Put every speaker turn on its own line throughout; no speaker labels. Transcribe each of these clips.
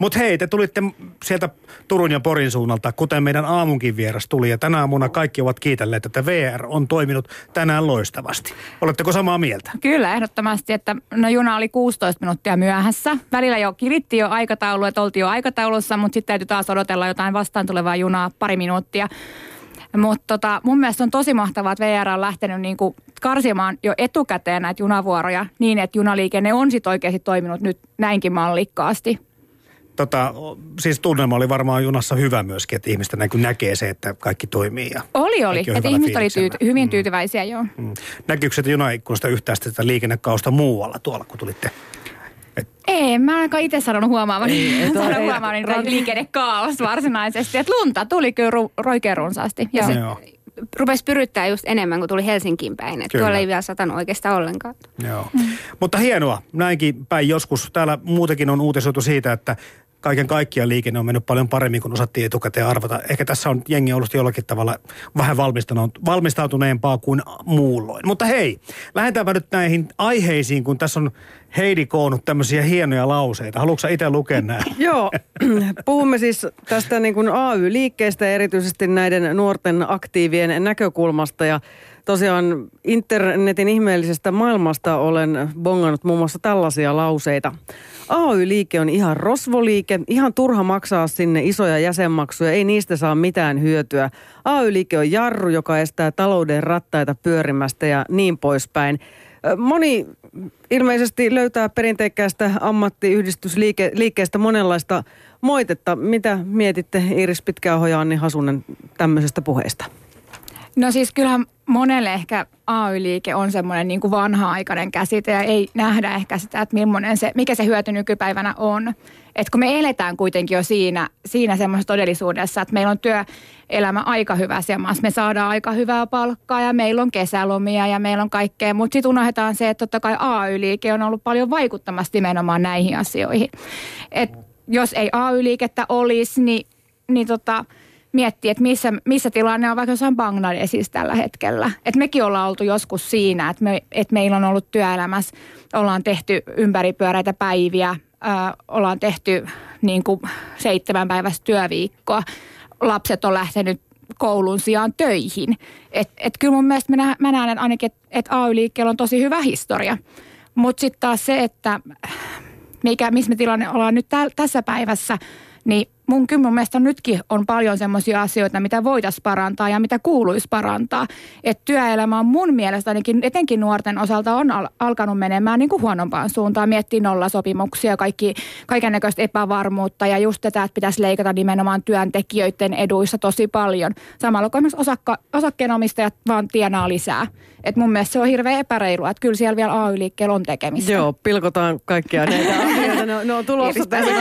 Mutta hei, te tulitte sieltä Turun ja Porin suunnalta, kuten meidän aamunkin vieras tuli. Ja tänä aamuna kaikki ovat kiitelleet, että VR on toiminut tänään loistavasti. Oletteko samaa mieltä?
Kyllä, ehdottomasti, että no juna oli 16 minuuttia myöhässä. Välillä jo kiritti jo aikataulu, että oltiin jo aikataulussa, mutta sitten täytyy taas odotella jotain vastaan tulevaa junaa pari minuuttia. Mutta tota, mun mielestä on tosi mahtavaa, että VR on lähtenyt niinku karsimaan jo etukäteen näitä junavuoroja niin, että junaliikenne on sitten oikeasti toiminut nyt näinkin mallikkaasti.
Tota, siis tunnelma oli varmaan junassa hyvä myöskin, että ihmistä näky, näkee se, että kaikki toimii. Ja
oli, oli. Että ihmiset oli tyyty, hyvin mm. tyytyväisiä, joo. Mm.
Näkyykö se junaikkunasta yhtään sitä liikennekausta muualla tuolla, kun tulitte
et... Ei, mä en ainakaan itse sanonut huomaamaan, sanonut huomaamaan niin liikennekaos varsinaisesti. Että lunta tuli kyllä ru, roikeen runsaasti.
Ja se rupesi pyryttää just enemmän, kuin tuli Helsinkiin päin. Että tuolla ei vielä satanut oikeastaan ollenkaan.
Joo. Mm. Mutta hienoa, näinkin päin joskus. Täällä muutenkin on uutisoitu siitä, että kaiken kaikkiaan liikenne on mennyt paljon paremmin kuin osattiin etukäteen arvata. Ehkä tässä on jengi ollut jollakin tavalla vähän valmistautuneempaa kuin muulloin. Mutta hei, lähdetäänpä nyt näihin aiheisiin, kun tässä on Heidi koonnut tämmöisiä hienoja lauseita. Haluatko itse lukea nämä?
Joo, puhumme siis tästä niin kuin AY-liikkeestä erityisesti näiden nuorten aktiivien näkökulmasta ja tosiaan internetin ihmeellisestä maailmasta olen bongannut muun muassa tällaisia lauseita. AY-liike on ihan rosvoliike, ihan turha maksaa sinne isoja jäsenmaksuja, ei niistä saa mitään hyötyä. AY-liike on jarru, joka estää talouden rattaita pyörimästä ja niin poispäin. Moni ilmeisesti löytää perinteikkäästä ammattiyhdistysliikkeestä monenlaista moitetta. Mitä mietitte Iiris Pitkäaho ja Anni Hasunen tämmöisestä puheesta?
No siis kyllähän monelle ehkä AY-liike on semmoinen niin kuin vanha-aikainen käsite ja ei nähdä ehkä sitä, että millainen se, mikä se hyöty nykypäivänä on. Et kun me eletään kuitenkin jo siinä, siinä semmoisessa todellisuudessa, että meillä on työelämä aika hyvä maassa. Me saadaan aika hyvää palkkaa ja meillä on kesälomia ja meillä on kaikkea. Mutta sitten unohdetaan se, että totta kai AY-liike on ollut paljon vaikuttamassa nimenomaan näihin asioihin. Et jos ei AY-liikettä olisi, niin, niin tota, miettiä, että missä, missä tilanne on vaikka jossain Bangladesissa tällä hetkellä. Että mekin ollaan oltu joskus siinä, että, me, että meillä on ollut työelämässä, ollaan tehty ympäripyöreitä päiviä, ää, ollaan tehty niin kuin seitsemän päivästä työviikkoa. Lapset on lähtenyt koulun sijaan töihin. Että et kyllä mun mielestä mä, mä näen ainakin, että et AY-liikkeellä on tosi hyvä historia. Mutta sitten taas se, että mikä, missä me tilanne ollaan nyt täl, tässä päivässä, niin mun kyllä mun mielestä nytkin on paljon semmoisia asioita, mitä voitaisiin parantaa ja mitä kuuluisi parantaa. Että työelämä on mun mielestä ainakin etenkin nuorten osalta on al- alkanut menemään niin kuin huonompaan suuntaan. Miettii nollasopimuksia, kaikki, kaiken näköistä epävarmuutta ja just tätä, että pitäisi leikata nimenomaan työntekijöiden eduissa tosi paljon. Samalla kuin esimerkiksi osakka, osakkeenomistajat vaan tienaa lisää. Et mun mielestä se on hirveän epäreilua, että kyllä siellä vielä AY-liikkeellä on tekemistä.
Joo, pilkotaan kaikkia näitä asioita. Ne, ne on tulossa tässä.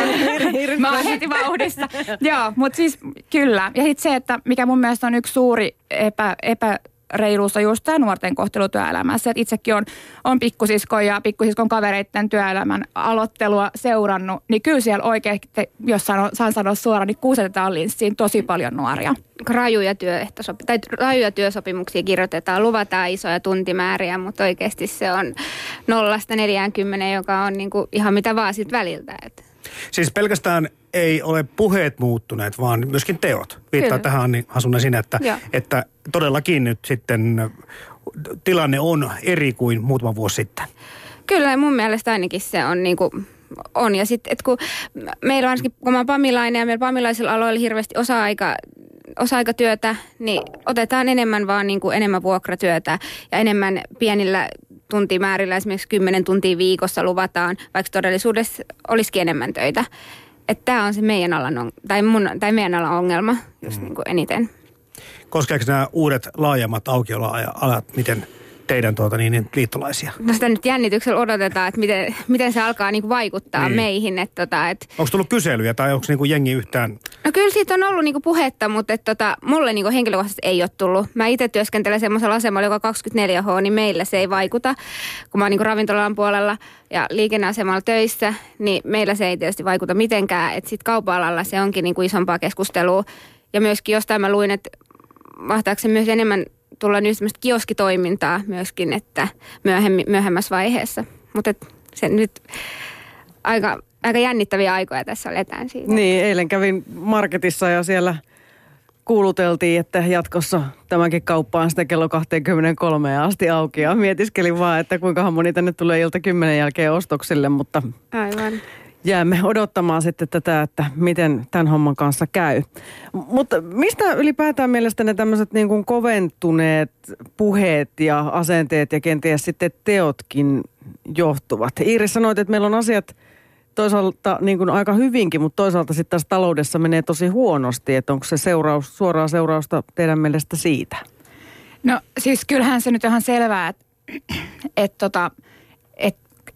Mä oon heti vauhdissa. Joo, mutta siis kyllä. Ja sitten se, että mikä mun mielestä on yksi suuri epä, epä reiluus on just tämä nuorten kohtelu työelämässä. Et itsekin on, on pikkusiskon ja pikkusiskon kavereiden työelämän aloittelua seurannut, niin kyllä siellä oikein, jos sano, saan sanoa suoraan, niin kuusetetaan linssiin tosi paljon nuoria.
Rajuja, työehtosopi- tai rajuja työsopimuksia kirjoitetaan, luvataan isoja tuntimääriä, mutta oikeasti se on nollasta 40, joka on niinku ihan mitä vaan sit väliltä. Et.
Siis pelkästään ei ole puheet muuttuneet, vaan myöskin teot. Viittaa Kyllä. tähän Anni Hasunen sinne, että, että todellakin nyt sitten tilanne on eri kuin muutama vuosi sitten.
Kyllä, mun mielestä ainakin se on niin kuin on. Ja sitten, kun meillä on ainakin, kun mä pamilainen ja meillä pamilaisilla aloilla hirveästi osa-aika osa-aikatyötä, niin otetaan enemmän vaan niin kuin enemmän vuokratyötä ja enemmän pienillä tuntimäärillä, esimerkiksi 10 tuntia viikossa luvataan, vaikka todellisuudessa olisikin enemmän töitä. Että tämä on se meidän alan, tai, mun, tai meidän alan ongelma just mm. niin kuin eniten.
Koskeeko nämä uudet laajemmat aukioloalat, miten teidän tuota, niin, niin, liittolaisia?
No sitä nyt jännityksellä odotetaan, että miten, miten se alkaa niin kuin vaikuttaa niin. meihin. Että, tota, että...
Onko tullut kyselyjä tai onko niin kuin jengi yhtään?
No kyllä siitä on ollut niin kuin puhetta, mutta että, tota, mulle niin kuin henkilökohtaisesti ei ole tullut. Mä itse työskentelen semmoisella asemalla, joka 24H, niin meillä se ei vaikuta. Kun mä oon niin ravintolan puolella ja liikenneasemalla töissä, niin meillä se ei tietysti vaikuta mitenkään. Että sitten kaupa se onkin niin kuin isompaa keskustelua. Ja myöskin jostain mä luin, että mahtaako se myös enemmän tulla nyt semmoista kioskitoimintaa myöskin, että myöhemmin, myöhemmässä vaiheessa. Mutta se nyt aika aika jännittäviä aikoja tässä eletään siitä.
Niin, eilen kävin marketissa ja siellä kuuluteltiin, että jatkossa tämäkin kauppa on sitten kello 23 asti auki. Ja mietiskelin vaan, että kuinka moni tänne tulee ilta kymmenen jälkeen ostoksille, mutta
Aivan.
Jäämme odottamaan sitten tätä, että miten tämän homman kanssa käy. Mutta mistä ylipäätään mielestäni tämmöiset niin kuin koventuneet puheet ja asenteet ja kenties sitten teotkin johtuvat? Iiris sanoit, että meillä on asiat toisaalta niin kuin aika hyvinkin, mutta toisaalta sitten taas taloudessa menee tosi huonosti. Että onko se seuraus, suoraa seurausta teidän mielestä siitä?
No siis kyllähän se nyt ihan selvää, että et tota,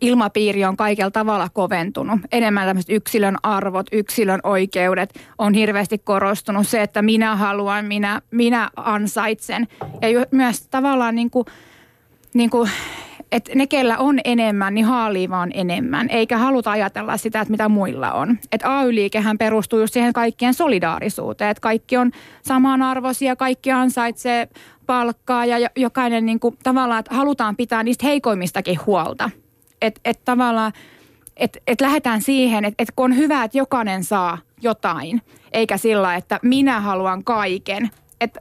ilmapiiri on kaikella tavalla koventunut. Enemmän tämmöiset yksilön arvot, yksilön oikeudet on hirveästi korostunut. Se, että minä haluan, minä, minä ansaitsen. Ja myös tavallaan niin kuin, niin kuin että ne, kellä on enemmän, niin haalii vaan enemmän. Eikä haluta ajatella sitä, että mitä muilla on. Että AY-liikehän perustuu just siihen kaikkien solidaarisuuteen. Että kaikki on samanarvoisia, kaikki ansaitsee palkkaa ja jokainen niin kuin, tavallaan, että halutaan pitää niistä heikoimmistakin huolta. Että et tavallaan, että et lähdetään siihen, että et kun on hyvä, että jokainen saa jotain, eikä sillä, että minä haluan kaiken.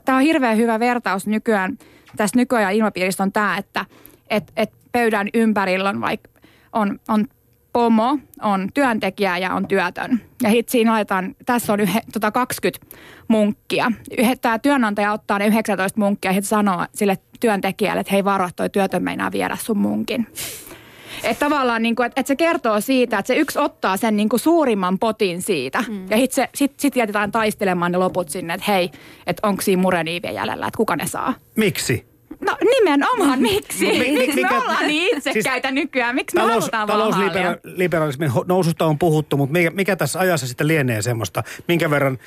Tämä on hirveän hyvä vertaus nykyään, tässä nykyajan ilmapiiristä on tämä, että et, et pöydän ympärillä on vaikka on, on pomo, on työntekijä ja on työtön. Ja hit siinä laitetaan, tässä on yhe, tota 20 munkkia. Tämä työnantaja ottaa ne 19 munkkia ja sanoo sille työntekijälle, että hei varo, toi työtön meinaa viedä sun munkin. Että tavallaan, niin kuin, että, että se kertoo siitä, että se yksi ottaa sen niin kuin suurimman potin siitä. Mm. Ja sitten sit, sit jätetään taistelemaan ne loput sinne, että hei, että onko siinä mureniiviä jäljellä, että kuka ne saa.
Miksi?
No nimenomaan, miksi? Mi- mi- miksi me ollaan niin itsekäitä siis siis Miksi me talous, halutaan
Talousliberalismin noususta on puhuttu, mutta mikä, mikä tässä ajassa sitten lienee semmoista? Minkä verran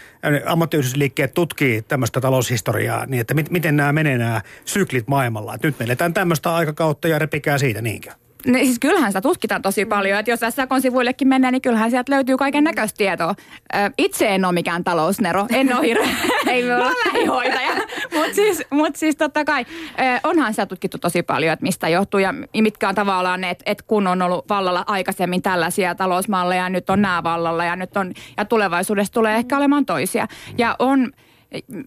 ammattiyhdysliikkeet tutkii tämmöistä taloushistoriaa, niin että mit, miten nämä menee nämä syklit maailmalla? Et nyt me eletään tämmöistä aikakautta ja repikää siitä niinkö?
Ne, siis kyllähän sitä tutkitaan tosi mm. paljon. Että jos Sakon sivuillekin menee, niin kyllähän sieltä löytyy kaiken näköistä tietoa. Ö, itse en ole mikään talousnero. En ole hirveä. Ei me olla lähihoitaja. Mutta siis, mut siis totta kai ö, onhan sitä tutkittu tosi paljon, että mistä johtuu ja mitkä on tavallaan ne, että et kun on ollut vallalla aikaisemmin tällaisia talousmalleja, nyt on nämä vallalla ja nyt on, ja tulevaisuudessa tulee ehkä olemaan toisia. Ja on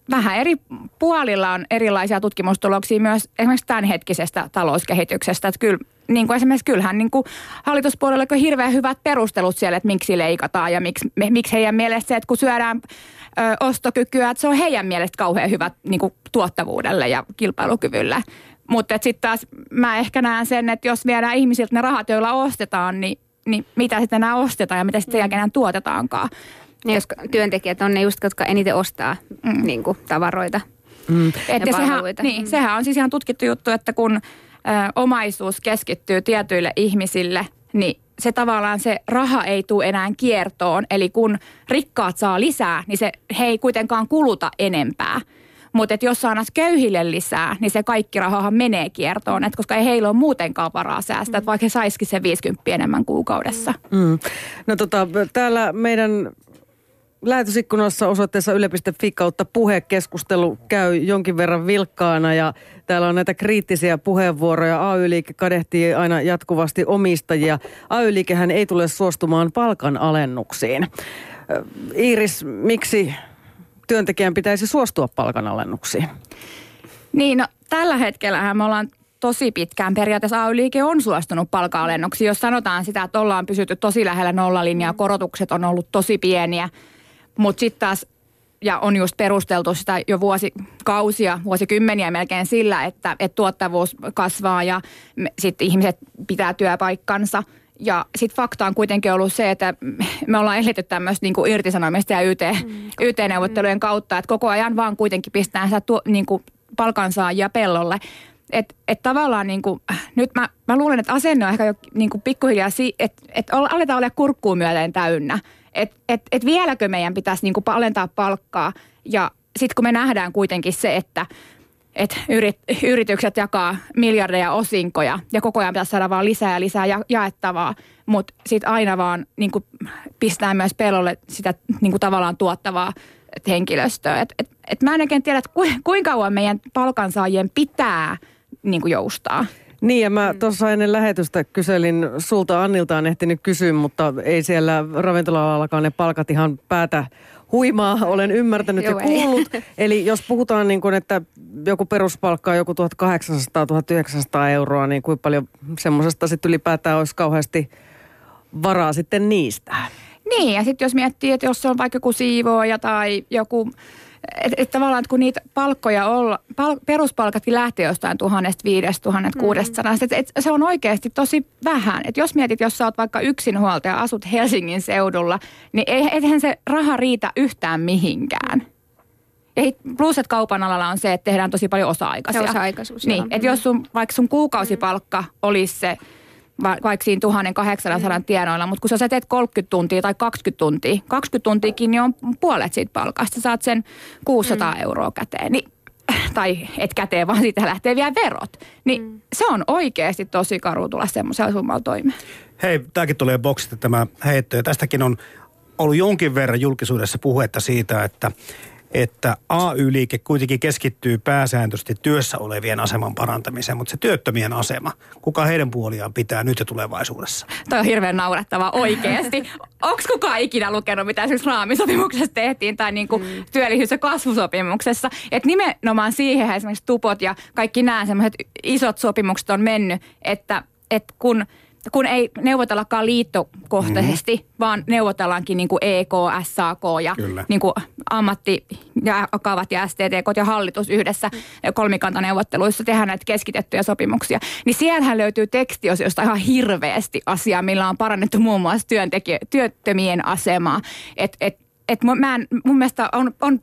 vähän eri puolilla on erilaisia tutkimustuloksia myös esimerkiksi tämänhetkisestä talouskehityksestä. Että kyllä, niin kuin esimerkiksi kyllähän niin kuin hallituspuolella on hirveän hyvät perustelut siellä, että miksi leikataan ja miksi, miksi heidän mielestä se, että kun syödään ö, ostokykyä, että se on heidän mielestä kauhean hyvät niin kuin tuottavuudelle ja kilpailukyvylle. Mutta sitten taas mä ehkä näen sen, että jos viedään ihmisiltä ne rahat, joilla ostetaan, niin, niin mitä sitten enää ostetaan ja mitä sitten jälkeen tuotetaankaan.
Niin, jos työntekijät on ne just, jotka eniten ostaa mm. niin kuin, tavaroita mm.
ja, ja sehän, niin, mm. sehän on siis ihan tutkittu juttu, että kun ö, omaisuus keskittyy tietyille ihmisille, niin se tavallaan se raha ei tule enää kiertoon. Eli kun rikkaat saa lisää, niin se he ei kuitenkaan kuluta enempää. Mutta jos saa köyhille lisää, niin se kaikki rahahan menee kiertoon, et koska ei heillä ole muutenkaan varaa säästää, mm. vaikka he saisikin se 50 enemmän kuukaudessa. Mm.
No tota, täällä meidän lähetysikkunassa osoitteessa yle.fi kautta puhekeskustelu käy jonkin verran vilkkaana ja täällä on näitä kriittisiä puheenvuoroja. AY-liike kadehtii aina jatkuvasti omistajia. AY-liikehän ei tule suostumaan palkanalennuksiin. Iiris, miksi työntekijän pitäisi suostua palkanalennuksiin?
Niin, no, tällä hetkellä me ollaan tosi pitkään periaatteessa AY-liike on suostunut palka-alennuksiin. Jos sanotaan sitä, että ollaan pysytty tosi lähellä nollalinjaa, korotukset on ollut tosi pieniä – mutta sitten taas, ja on just perusteltu sitä jo vuosikausia, vuosikymmeniä melkein sillä, että, että tuottavuus kasvaa ja sitten ihmiset pitää työpaikkansa. Ja sitten fakta on kuitenkin ollut se, että me ollaan eletty tämmöistä niin irtisanomista ja YT, mm. YT-neuvottelujen kautta, että koko ajan vaan kuitenkin pistää sitä tuo, niin kuin palkansaajia pellolle. Että et tavallaan niin kuin, nyt mä, mä luulen, että asenne on ehkä jo niin kuin pikkuhiljaa, että et aletaan olla kurkkuun myöten täynnä että et, et vieläkö meidän pitäisi niinku alentaa palkkaa ja sitten kun me nähdään kuitenkin se, että et yrit, yritykset jakaa miljardeja osinkoja ja koko ajan pitäisi saada vaan lisää ja lisää ja, jaettavaa, mutta sitten aina vaan niinku pistää myös pelolle sitä niinku tavallaan tuottavaa henkilöstöä. Et, et, et mä en oikein tiedä, että kuinka kauan meidän palkansaajien pitää niinku joustaa.
Niin ja mä tuossa ennen lähetystä kyselin sulta Annilta on ehtinyt kysyä, mutta ei siellä ravintola-alallakaan ne palkat ihan päätä huimaa olen ymmärtänyt ja kuullut. Eli jos puhutaan niin kuin, että joku peruspalkka on joku 1800-1900 euroa, niin kuinka paljon semmoisesta sitten ylipäätään olisi kauheasti varaa sitten niistä?
Niin, ja sitten jos miettii, että jos on vaikka joku siivooja tai joku että et tavallaan, että kun niitä palkkoja olla, pal, peruspalkatkin lähtee jostain tuhannesta viidestä, tuhannesta kuudesta että et se on oikeasti tosi vähän. Että jos mietit, jos sä oot vaikka yksinhuoltaja, asut Helsingin seudulla, niin eihän se raha riitä yhtään mihinkään. Ja plus, että kaupan alalla on se, että tehdään tosi paljon osa-aikaisia.
osa-aikaisuus.
Niin, että jos sun, vaikka sun kuukausipalkka olisi se vaikka siinä 1800 mm. tienoilla, mutta kun sä teet 30 tuntia tai 20 tuntia, 20 tuntiakin niin on puolet siitä palkasta. Sä saat sen 600 mm. euroa käteen. Niin tai et käteen, vaan siitä lähtee vielä verot. Niin mm. se on oikeasti tosi karu tulla semmoisella summalla toimeen.
Hei, tämäkin tulee boksista tämä heitto. Ja tästäkin on ollut jonkin verran julkisuudessa puhetta siitä, että että AY-liike kuitenkin keskittyy pääsääntöisesti työssä olevien aseman parantamiseen, mutta se työttömien asema, kuka heidän puoliaan pitää nyt ja tulevaisuudessa?
Toi on hirveän naurettava oikeasti. Onko kukaan ikinä lukenut, mitä esimerkiksi raamisopimuksessa tehtiin tai niin kuin mm. työllisyys- ja kasvusopimuksessa? Että nimenomaan siihen esimerkiksi tupot ja kaikki nämä semmoiset isot sopimukset on mennyt, että, että kun – kun ei neuvotellakaan liittokohtaisesti, mm-hmm. vaan neuvotellaankin niin kuin EK, SAK ja niin kuin ammatti ja akavat ja STTK ja hallitus yhdessä kolmikantaneuvotteluissa tehdään näitä keskitettyjä sopimuksia. Niin siellähän löytyy tekstiosiosta ihan hirveästi asiaa, millä on parannettu muun muassa työntekijä, työttömien asemaa. Että et, et mä en, mun mielestä on, on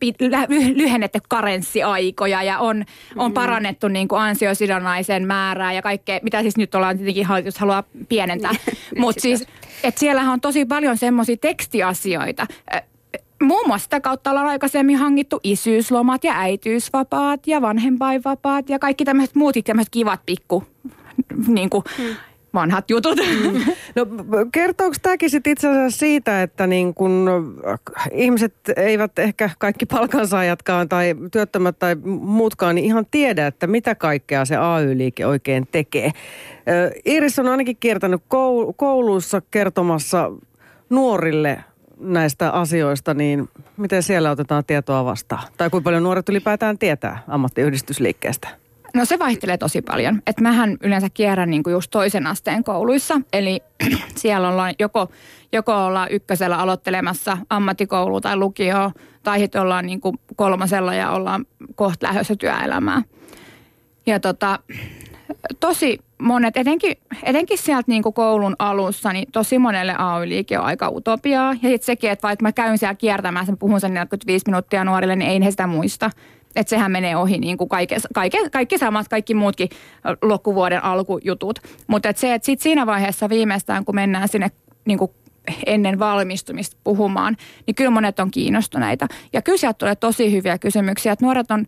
lyhennetty karenssiaikoja ja on, on mm. parannettu niin kuin ansiosidonnaisen määrää ja kaikkea, mitä siis nyt ollaan tietenkin hallitus haluaa pienentää. Niin. Mutta siis, että siellähän on tosi paljon semmoisia tekstiasioita. Muun muassa sitä kautta ollaan aikaisemmin hangittu isyyslomat ja äitiysvapaat ja vanhempainvapaat ja kaikki tämmöiset muut tämmöiset kivat pikku niin kuin, hmm vanhat jutut. Mm.
No kertooko tämäkin sitten itse asiassa siitä, että niin kun ihmiset eivät ehkä kaikki palkansaajatkaan tai työttömät tai muutkaan niin ihan tiedä, että mitä kaikkea se AY-liike oikein tekee. Iris on ainakin kiertänyt kouluissa kertomassa nuorille näistä asioista, niin miten siellä otetaan tietoa vastaan? Tai kuinka paljon nuoret ylipäätään tietää ammattiyhdistysliikkeestä?
No se vaihtelee tosi paljon. Että mähän yleensä kierrän niin kuin just toisen asteen kouluissa. Eli siellä ollaan joko, joko ollaan ykkösellä aloittelemassa ammattikoulua tai lukioa, tai sitten ollaan niin kuin kolmasella ja ollaan kohta lähdössä työelämään. Ja tota, tosi monet, etenkin, etenkin sieltä niin kuin koulun alussa, niin tosi monelle AY-liike on aika utopiaa. Ja sitten sekin, että vaikka mä käyn siellä kiertämään, sen puhun sen 45 minuuttia nuorille, niin ei he sitä muista että sehän menee ohi niin kuin kaikke, kaikke, kaikki samat, kaikki muutkin loppuvuoden alkujutut. Mutta et se, että sit siinä vaiheessa viimeistään, kun mennään sinne niin kuin ennen valmistumista puhumaan, niin kyllä monet on kiinnostuneita. Ja kyllä sieltä tulee tosi hyviä kysymyksiä, että nuoret on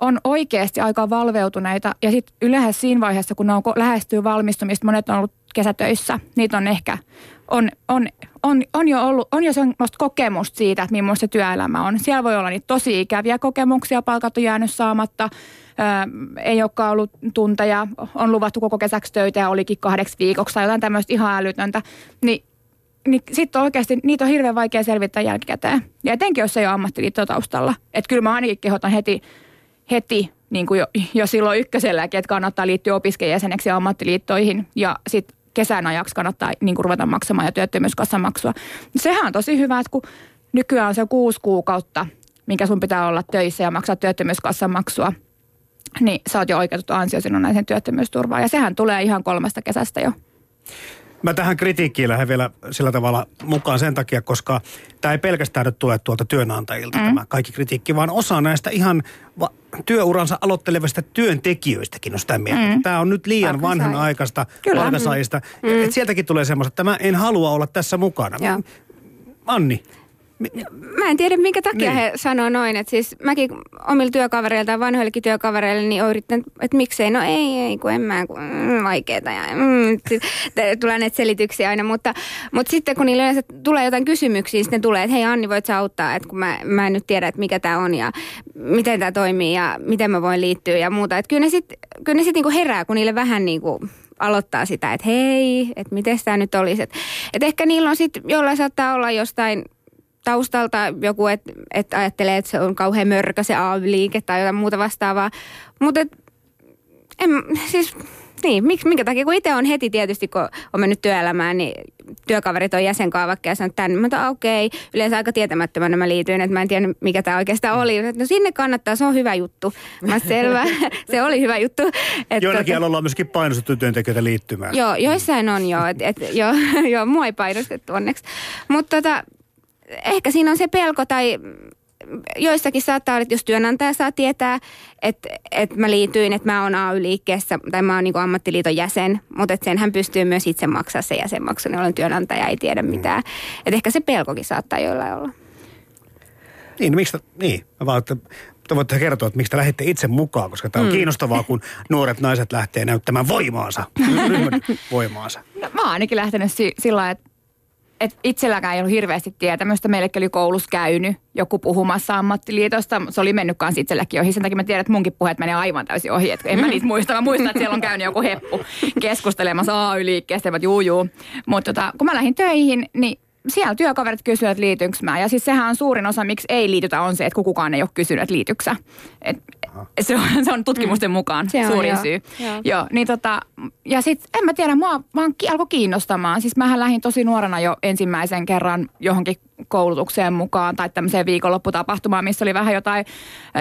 on oikeasti aika valveutuneita ja sitten yleensä siinä vaiheessa, kun ne on lähestyy valmistumista, monet on ollut kesätöissä, niitä on ehkä, on, on, on, on jo ollut, on jo semmoista kokemusta siitä, että millaista se työelämä on. Siellä voi olla niitä tosi ikäviä kokemuksia, palkat on jäänyt saamatta, ää, ei olekaan ollut tunteja, on luvattu koko kesäksi töitä ja olikin kahdeksi viikoksi tai jotain tämmöistä ihan älytöntä. Niin niin sitten oikeasti niitä on hirveän vaikea selvittää jälkikäteen. Ja etenkin, jos ei ole ammattiliitto taustalla. Että kyllä mä ainakin kehotan heti, heti niin kuin jo, jo silloin ykköselläkin, että kannattaa liittyä opiskelijäseneksi ammattiliittoihin. Ja sitten kesän ajaksi kannattaa niin ruveta maksamaan ja työttömyyskassamaksua. Sehän on tosi hyvä, että kun nykyään on se kuusi kuukautta, minkä sun pitää olla töissä ja maksaa työttömyyskassamaksua, niin sä oot jo oikeutettu ansiosidonnaisen työttömyysturvaan. Ja sehän tulee ihan kolmesta kesästä jo.
Mä tähän kritiikkiin lähden vielä sillä tavalla mukaan sen takia, koska tämä ei pelkästään nyt tule tuolta työnantajilta mm. tämä kaikki kritiikki, vaan osa näistä ihan va- työuransa aloittelevista työntekijöistäkin on sitä mieltä. Mm. Tämä on nyt liian vanhanaikaista palkansaajista. Mm. Et sieltäkin tulee semmoista, että mä en halua olla tässä mukana. Ja. Anni.
Mä en tiedä, minkä takia
Niin.
niin. he sanoo noin. Että siis mäkin omilla työkavereilla tai vanhoillekin työkavereille, niin oon yrittänyt, että miksei. No ei, ei, kun en mä, kun mm, vaikeeta. Ja, mm, sit, tulee näitä selityksiä aina. Mutta, mutta sitten kun niille yleensä tulee jotain kysymyksiä, sitten tulee, että hei Anni, voit sä auttaa, että kun mä, mä en nyt tiedä, että mikä tämä on ja miten tämä toimii ja miten mä voin liittyä ja muuta. Että kyllä ne sitten sit niinku herää, kun niille vähän niinku aloittaa sitä, että hei, että miten tämä nyt olisi. Että et ehkä niillä on sitten, jollain saattaa olla jostain taustalta joku, että et ajattelee, että se on kauhean mörkö se AY-liike tai jotain muuta vastaavaa. Mutta en, siis niin, miksi, minkä takia, kun itse on heti tietysti, kun on mennyt työelämään, niin työkaverit on jäsenkaavakkeja ja sanoo, että tänne, mutta okei, yleensä aika tietämättömänä mä liityin, että mä en tiedä mikä tämä oikeastaan oli. No sinne kannattaa, se on hyvä juttu. Mä selvä, se oli hyvä juttu. Et
Joillakin
tota-
aloilla on myöskin painostettu työntekijöitä liittymään.
Joo, joissain on joo. Et, et, joo, joo, mua ei painostettu onneksi. Mutta tota, ehkä siinä on se pelko tai joissakin saattaa olla, että jos työnantaja saa tietää, että, että mä liityin, että mä oon AY-liikkeessä tai mä oon niin ammattiliiton jäsen, mutta että sen hän pystyy myös itse maksaa se jäsenmaksu, niin olen työnantaja, ei tiedä mitään. Että ehkä se pelkokin saattaa jollain olla.
Niin, no miksi, niin, mä vaan, että te voitte kertoa, että miksi te lähditte itse mukaan, koska tämä on mm. kiinnostavaa, kun nuoret naiset lähtee näyttämään voimaansa, ryhmän voimaansa.
No, mä oon ainakin lähtenyt si- sillä lailla, että et itselläkään ei ollut hirveästi tietämystä. Meillekin oli koulussa käynyt joku puhumassa ammattiliitosta. Se oli mennyt kanssa itselläkin ohi. Sen takia mä tiedän, että munkin puheet menee aivan täysin ohi. Et en mä niitä muista. Mä muistan, että siellä on käynyt joku heppu keskustelemassa AY-liikkeestä. Mä juu, juu. Mutta tota, kun mä lähdin töihin, niin siellä työkaverit kysyivät, että liitynkö mä. Ja siis sehän on suurin osa, miksi ei liitytä, on se, että kun kukaan ei ole kysynyt, että liityksä. Et, se, on, se on tutkimusten mukaan
Se on,
suurin
joo.
syy.
Joo.
Joo, niin tota, ja sitten en mä tiedä, mua vaan ki- alkoi kiinnostamaan. Siis mähän lähdin tosi nuorena jo ensimmäisen kerran johonkin koulutukseen mukaan tai tämmöiseen viikonlopputapahtumaan, missä oli vähän jotain,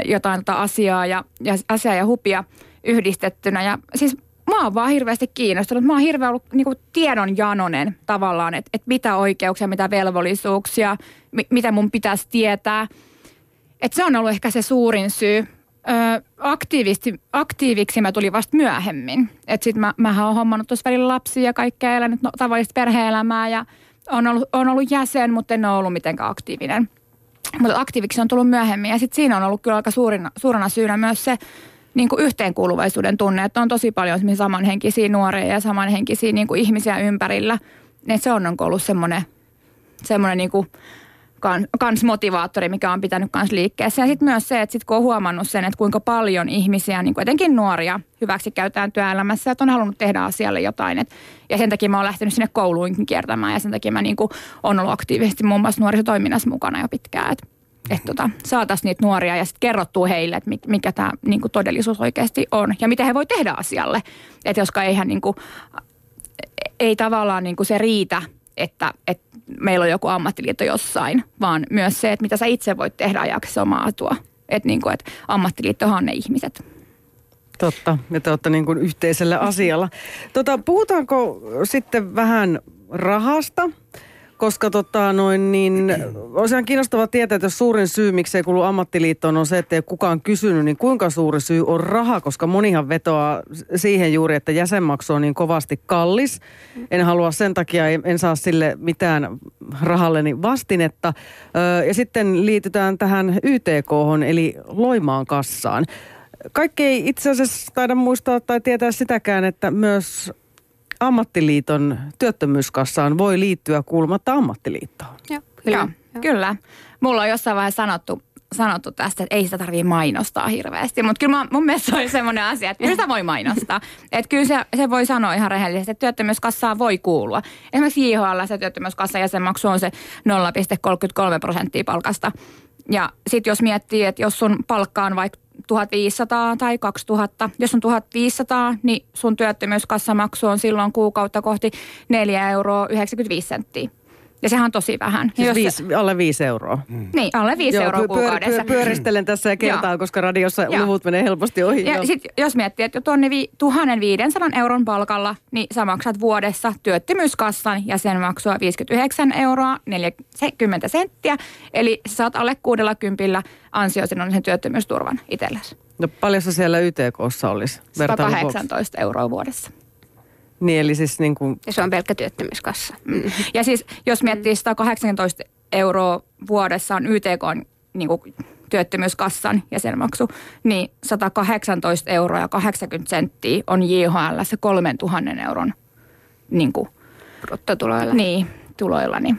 jotain tota asiaa ja, ja asiaa ja hupia yhdistettynä. Ja siis mä oon vaan hirveästi kiinnostunut. Mä oon hirveän ollut niinku tiedonjanonen tavallaan, että et mitä oikeuksia, mitä velvollisuuksia, mi- mitä mun pitäisi tietää. Et se on ollut ehkä se suurin syy. Aktiivisti, aktiiviksi mä tulin vasta myöhemmin. Et sit mä, mähän oon hommannut tuossa välillä lapsia ja kaikkea, elänyt no, tavallista perhe-elämää ja on ollut, on ollut jäsen, mutta en ole ollut mitenkään aktiivinen. Mutta aktiiviksi on tullut myöhemmin ja sitten siinä on ollut kyllä aika suurina, suurena syynä myös se niin kuin yhteenkuuluvaisuuden tunne, että on tosi paljon samanhenkisiä nuoria ja samanhenkisiä niin kuin ihmisiä ympärillä. Et se on ollut semmoinen semmoinen niin kuin kan, kans motivaattori, mikä on pitänyt kans liikkeessä. Ja sitten myös se, että sit kun on huomannut sen, että kuinka paljon ihmisiä, niin kuin etenkin nuoria, hyväksi käytetään työelämässä, että on halunnut tehdä asialle jotain. Et, ja sen takia mä oon lähtenyt sinne kouluinkin kiertämään ja sen takia mä niin kuin, on ollut aktiivisesti muun muassa nuorisotoiminnassa mukana jo pitkään. Että et tota, saataisiin niitä nuoria ja sitten kerrottua heille, että mi- mikä tämä niinku todellisuus oikeasti on ja mitä he voi tehdä asialle. Että koska eihän niinku, ei tavallaan niinku se riitä, että, että meillä on joku ammattiliitto jossain, vaan myös se, että mitä sä itse voit tehdä ajaksi omaa atua. Että niinku, et ammattiliittohan on ne ihmiset.
Totta, ja te olette niin kuin yhteisellä asialla. Tota, puhutaanko sitten vähän rahasta? Koska tota, noin, niin, olisi ihan kiinnostava tietää, että jos suurin syy, miksei kuulu ammattiliittoon, on se, että ei kukaan kysynyt, niin kuinka suuri syy on raha? Koska monihan vetoaa siihen juuri, että jäsenmaksu on niin kovasti kallis. En halua sen takia, en- saa sille mitään rahalleni vastinetta. Öö, ja sitten liitytään tähän YTK, eli Loimaan kassaan. Kaikki ei itse asiassa taida muistaa tai tietää sitäkään, että myös ammattiliiton työttömyyskassaan voi liittyä kuulumatta ammattiliittoon.
Joo,
Kyllä. Joo, kyllä. Mulla on jossain vaiheessa sanottu, sanottu tästä, että ei sitä tarvii mainostaa hirveästi. Mutta kyllä mä, mun mielestä se oli semmoinen asia, että kyllä sitä voi mainostaa. Että kyllä se, se voi sanoa ihan rehellisesti, että työttömyyskassaan voi kuulua. Esimerkiksi JHL se työttömyyskassan jäsenmaksu on se 0,33 prosenttia palkasta. Ja sitten jos miettii, että jos sun palkka on vaikka 1500 tai 2000, jos on 1500, niin sun työttömyyskassamaksu on silloin kuukautta kohti 4 euroa 95 senttiä. Ja sehän on tosi vähän.
Siis
jos
viisi, alle viisi euroa.
Se, niin, alle 5 euroa
pyör-
kuukaudessa.
pyör- pyöristelen tässä ja kertaan,
Joo.
koska radiossa
Joo.
luvut menee helposti ohi.
Ja
Joo.
sit, jos miettii, että tuonne vi- 1500 euron palkalla, niin sä maksat vuodessa työttömyyskassan ja sen maksua 59 euroa 40 senttiä. Eli sä saat alle 60 ansiosidonnaisen työttömyysturvan itsellesi.
No paljon se siellä YTKssa olisi? vertailun vuoksi?
118 euroa vuodessa.
Niin, eli siis niin kuin,
Ja se on pelkkä työttömyyskassa. Mm.
Ja siis jos miettii 118 euroa vuodessa on YTK niin kuin työttömyyskassan jäsenmaksu, niin 118 euroa ja 80 senttiä on JHL se 3000 euron niin kuin,
bruttotuloilla.
Niin, tuloillani.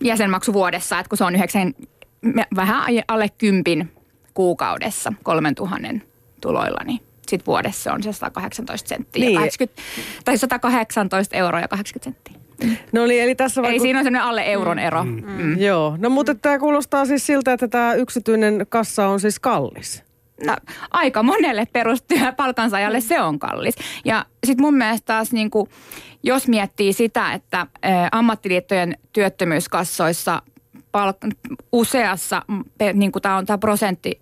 Jäsenmaksu vuodessa, että kun se on yhdeksän, vähän alle kympin kuukaudessa 3000 tuloilla, niin sitten vuodessa on se 118 senttiä.
Niin.
Niin. 80, tai 118 euroa ja 80 senttiä.
No niin, eli tässä
Eli
vaiku-
siinä on semmoinen alle euron ero. Mm. Mm.
Joo, no mutta tämä kuulostaa siis siltä, että tämä yksityinen kassa on siis kallis.
No, aika monelle perustyö palkansaajalle se on kallis. Ja sitten mun mielestä taas niin kuin, jos miettii sitä, että ä, ammattiliittojen työttömyyskassoissa palk- useassa, mm, pe- niin kuin tämä on tämä prosentti,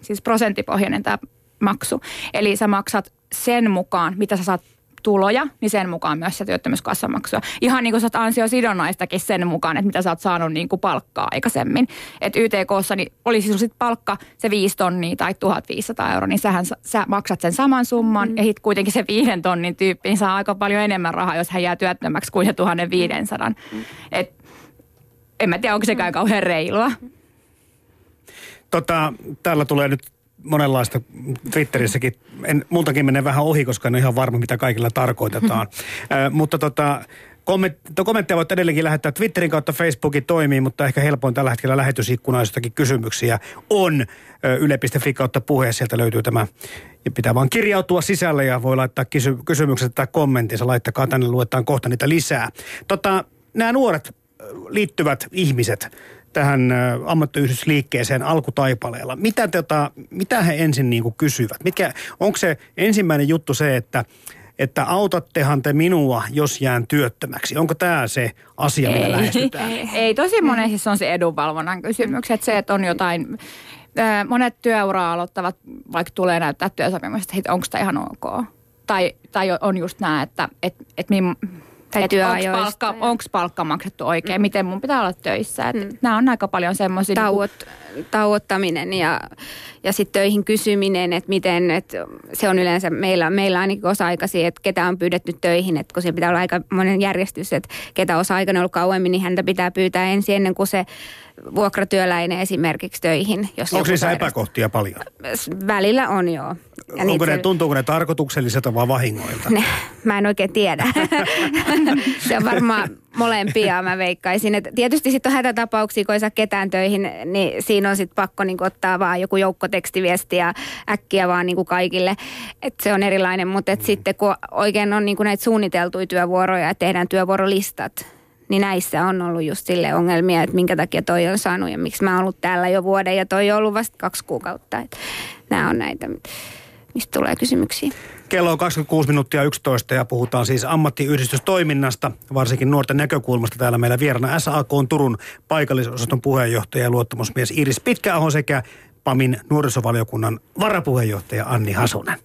siis prosenttipohjainen tämä maksu. Eli sä maksat sen mukaan, mitä sä saat tuloja, niin sen mukaan myös se työttömyyskassamaksua. Ihan niin kuin sä oot ansiosidonnaistakin sen mukaan, että mitä sä oot saanut niin kuin palkkaa aikaisemmin. Että YTKssa niin olisi sinulla sit palkka se 5 tonnia tai 1500 euroa, niin sähän, sä maksat sen saman summan mm. ja hit kuitenkin se viiden tonnin tyyppi niin saa aika paljon enemmän rahaa, jos hän jää työttömäksi kuin se 1500. Mm. Et, en mä tiedä, onko sekään kauhean reilua.
Tota, täällä tulee nyt monenlaista Twitterissäkin. En, multakin menee vähän ohi, koska en ole ihan varma, mitä kaikilla tarkoitetaan. äh, mutta tota, komment, kommentteja voit edelleenkin lähettää Twitterin kautta, Facebookin toimii, mutta ehkä helpoin tällä hetkellä lähetysikkuna, jos jotakin kysymyksiä on yle.fi kautta puhe. Sieltä löytyy tämä, ja pitää vaan kirjautua sisälle ja voi laittaa kysy, kysymykset tai kommenttinsa. Laittakaa tänne, luetaan kohta niitä lisää. Tota, nämä nuoret liittyvät ihmiset, tähän ammattiyhdysliikkeeseen alkutaipaleella. Mitä, tota, mitä he ensin niin kuin kysyvät? Mitkä, onko se ensimmäinen juttu se, että, että autattehan te minua, jos jään työttömäksi? Onko tämä se asia, millä lähestytään?
Ei, ei, tosi monesti se on se edunvalvonnan kysymykset. Se, että on jotain, monet työuraa aloittavat, vaikka tulee näyttää työsopimusta, että onko tämä ihan ok. Tai, tai on just nämä, että et, et min,
Tai
onko
työajoista
onks palkka maksettu oikein, mm. miten mun pitää olla töissä. Et mm. Nämä on aika paljon semmoisia...
Tauot, tauottaminen ja, ja sitten töihin kysyminen, että miten, että se on yleensä meillä, meillä ainakin osa-aikaisia, että ketä on pyydetty töihin, että kun se pitää olla aika monen järjestys, että ketä osa-aikana on ollut kauemmin, niin häntä pitää pyytää ensin ennen kuin se vuokratyöläinen esimerkiksi töihin. Jos
Onko niissä epäkohtia paljon?
Välillä on joo. Ja
Onko ne,
se-
tuntuuko ne tarkoitukselliselta vai vahingoilta?
ne, mä en oikein tiedä. se on varmaan molempia, mä veikkaisin. Et tietysti sitten on hätätapauksia, kun ei saa ketään töihin, niin siinä on sitten pakko niinku ottaa vaan joku joukkotekstiviesti ja äkkiä vaan niinku kaikille. Et se on erilainen, mutta et sitten kun oikein on niinku näitä suunniteltuja työvuoroja ja tehdään työvuorolistat, niin näissä on ollut just sille ongelmia, että minkä takia toi on saanut ja miksi mä oon ollut täällä jo vuoden ja toi on ollut vasta kaksi kuukautta. Et nämä on näitä, mistä tulee kysymyksiä.
Kello on 26 minuuttia 11 ja puhutaan siis ammattiyhdistystoiminnasta, varsinkin nuorten näkökulmasta. Täällä meillä vieraana SAK on Turun paikallisosaston puheenjohtaja ja luottamusmies Iris Pitkäaho sekä PAMin nuorisovaliokunnan varapuheenjohtaja Anni Hasunen.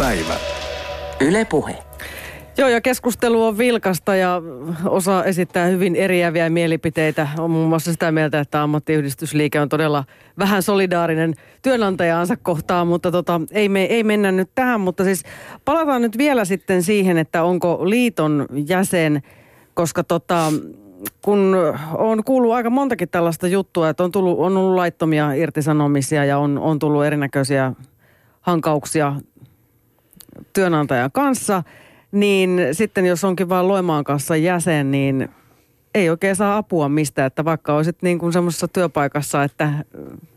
Päivä.
Yle Puhe.
Joo, ja keskustelu on vilkasta ja osa esittää hyvin eriäviä mielipiteitä. On muun muassa sitä mieltä, että ammattiyhdistysliike on todella vähän solidaarinen työnantajaansa kohtaan, mutta tota, ei, me, ei mennä nyt tähän. Mutta siis palataan nyt vielä sitten siihen, että onko liiton jäsen, koska tota, kun on kuullut aika montakin tällaista juttua, että on, tullut, on ollut laittomia irtisanomisia ja on, on tullut erinäköisiä hankauksia työnantajan kanssa, niin sitten jos onkin vain Loimaan kanssa jäsen, niin ei oikein saa apua mistä, että vaikka olisit niin kuin semmoisessa työpaikassa, että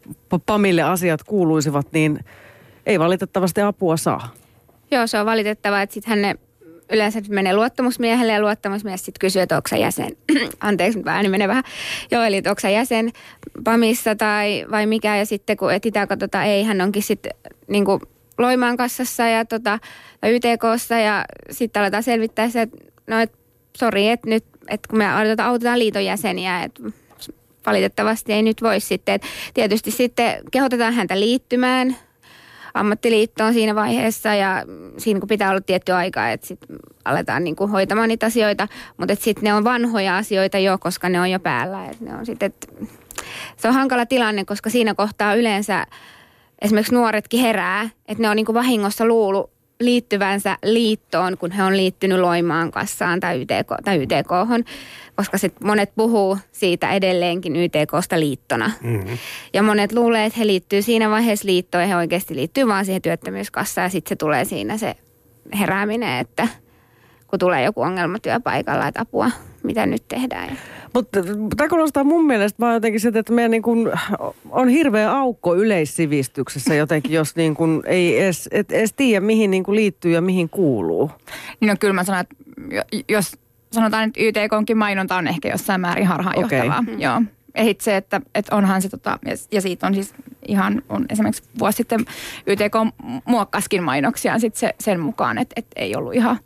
p- Pamille asiat kuuluisivat, niin ei valitettavasti apua saa.
Joo, se on valitettavaa, että sitten ne yleensä menee luottamusmiehelle ja luottamusmies sitten kysyy, että onko jäsen. Anteeksi, nyt ääni menee vähän. Joo, eli onko jäsen PAMissa tai vai mikä. Ja sitten kun etsitään, katsotaan, ei, hän onkin sitten niin kuin Loimaan kassassa ja tota, YTKssa ja sitten aletaan selvittää se, että no et, sori, että nyt, että kun me autetaan liiton jäseniä, että valitettavasti ei nyt voi sitten. Et tietysti sitten kehotetaan häntä liittymään ammattiliittoon siinä vaiheessa ja siinä kun pitää olla tietty aika, että sitten aletaan niin kuin hoitamaan niitä asioita, mutta sitten ne on vanhoja asioita jo, koska ne on jo päällä. Et ne on sit, et se on hankala tilanne, koska siinä kohtaa yleensä esimerkiksi nuoretkin herää, että ne on niin kuin vahingossa luullut liittyvänsä liittoon, kun he on liittynyt Loimaan kassaan tai, YTK, tai YTKhon, koska sit monet puhuu siitä edelleenkin YTKsta liittona. Mm-hmm. Ja monet luulee, että he liittyy siinä vaiheessa liittoon ja he oikeasti liittyy vaan siihen työttömyyskassaan ja sitten se tulee siinä se herääminen, että kun tulee joku ongelma työpaikalla, että apua, mitä nyt tehdään.
Mutta tämä kuulostaa mun mielestä vaan jotenkin sitä, että meidän niin kuin on hirveä aukko yleissivistyksessä jotenkin, jos niin kuin ei edes, et edes tiedä, mihin niin kuin liittyy ja mihin kuuluu.
Niin on kyllä mä sanon, että jos sanotaan, että YTKonkin mainonta on ehkä jossain määrin harhaanjohtavaa. Okay. Joo. Ja se, että, että onhan se, tota, ja siitä on siis ihan, on esimerkiksi vuosi sitten YTK muokkaskin mainoksia sit se, sen mukaan, että, että ei ollut ihan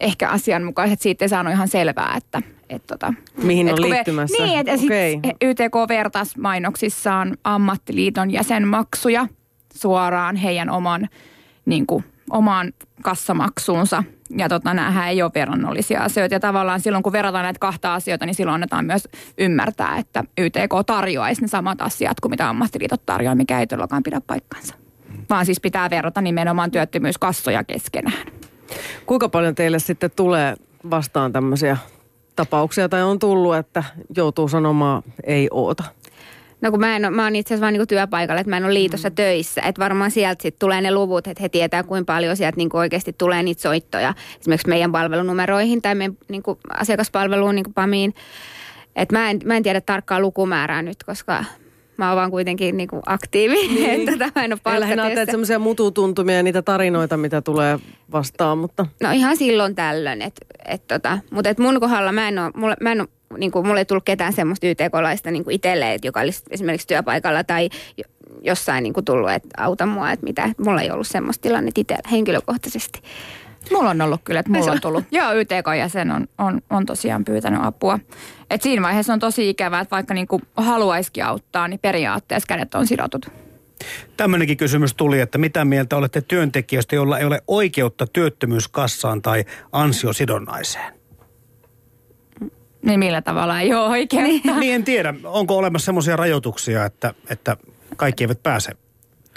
ehkä asianmukaiset. Siitä ei saanut ihan selvää, että, et tota,
Mihin et on liittymässä?
Me, niin, että okay. YTK vertas mainoksissaan ammattiliiton jäsenmaksuja suoraan heidän oman, niin kuin, omaan kassamaksuunsa. Ja tota, näähän ei ole verrannollisia asioita. Ja tavallaan silloin, kun verrataan näitä kahta asioita, niin silloin annetaan myös ymmärtää, että YTK tarjoaisi ne samat asiat kuin mitä ammattiliitot tarjoaa, mikä ei todellakaan pidä paikkansa. Vaan siis pitää verrata nimenomaan työttömyyskassoja keskenään.
Kuinka paljon teille sitten tulee vastaan tämmöisiä tapauksia tai on tullut, että joutuu sanomaan ei oota?
No kun mä, en, mä oon itse asiassa vaan niin työpaikalla, että mä en ole liitossa mm. töissä. Että varmaan sieltä sitten tulee ne luvut, että he tietää kuinka paljon sieltä niin oikeasti tulee niitä soittoja. Esimerkiksi meidän palvelunumeroihin tai meidän niin asiakaspalveluun niin PAMiin. Että mä en, mä en tiedä tarkkaa lukumäärää nyt, koska mä oon vaan kuitenkin niinku aktiivi, niin. että tämä en ole
Lähinnä ajattelet semmoisia mututuntumia ja niitä tarinoita, mitä tulee vastaan, mutta...
No ihan silloin tällöin, että et tota, mutta et mun kohdalla mä en ole, mulle, mä en ole niin kuin, mulle ei tullut ketään semmoista YTK-laista niin itselleen, joka olisi esimerkiksi työpaikalla tai jossain niin kuin tullut, että auta mua, että mitä. Mulla ei ollut semmoista tilannetta itse henkilökohtaisesti.
Mulla on ollut kyllä, että mulla on tullut. Joo, YTK-jäsen on, on, on tosiaan pyytänyt apua. Et siinä vaiheessa on tosi ikävää, että vaikka niinku haluaisikin auttaa, niin periaatteessa kädet on sidotut.
Tämmöinenkin kysymys tuli, että mitä mieltä olette työntekijöistä, joilla ei ole oikeutta työttömyyskassaan tai ansiosidonnaiseen?
Niin millä tavalla ei ole oikeutta?
niin en tiedä. Onko olemassa semmoisia rajoituksia, että, että kaikki eivät pääse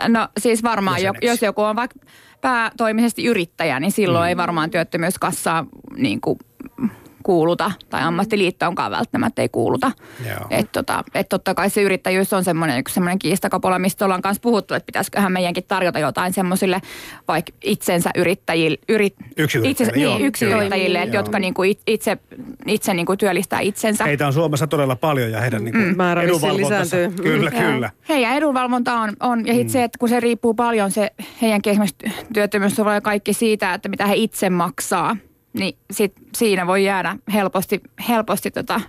No siis varmaan, jäseneksi. jos joku on vaikka päätoimisesti yrittäjä, niin silloin mm. ei varmaan työttömyyskassaa niin kuin kuuluta, tai ammattiliittoonkaan välttämättä ei kuuluta. Että tota, et totta kai se yrittäjyys on semmoinen yksi semmoinen kiistakapola, mistä ollaan kanssa puhuttu, että pitäisiköhän meidänkin tarjota jotain semmoisille vaikka itsensä yrittäjille, yrit,
itsensä,
niin, yksiyrittäjille, että jotka niinku itse, itse niinku työllistää itsensä.
Heitä on Suomessa todella paljon ja heidän niinku mm.
lisääntyy.
Kyllä, mm. kyllä.
Heidän edunvalvonta on, on ja mm. se, että kun se riippuu paljon se heidän työttömyysturva ja kaikki siitä, että mitä he itse maksaa – niin sit siinä voi jäädä helposti, helposti tota,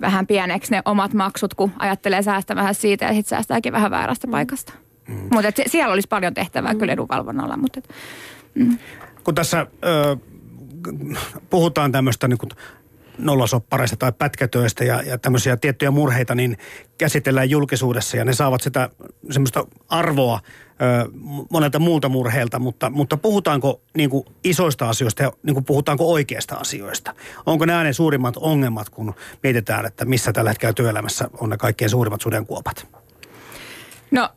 vähän pieneksi ne omat maksut, kun ajattelee säästä vähän siitä ja sitten säästääkin vähän väärästä mm. paikasta. Mm. Mutta siellä olisi paljon tehtävää mm. kyllä edunvalvonnalla. Mutta et,
mm. Kun tässä ö, puhutaan tämmöistä niin nollasoppareista tai pätkätöistä ja, ja tämmöisiä tiettyjä murheita, niin käsitellään julkisuudessa ja ne saavat sitä semmoista arvoa ö, monelta muulta murheelta, mutta, mutta puhutaanko niin kuin isoista asioista ja niin kuin puhutaanko oikeista asioista? Onko nämä ne suurimmat ongelmat, kun mietitään, että missä tällä hetkellä työelämässä on ne kaikkein suurimmat sudenkuopat?
No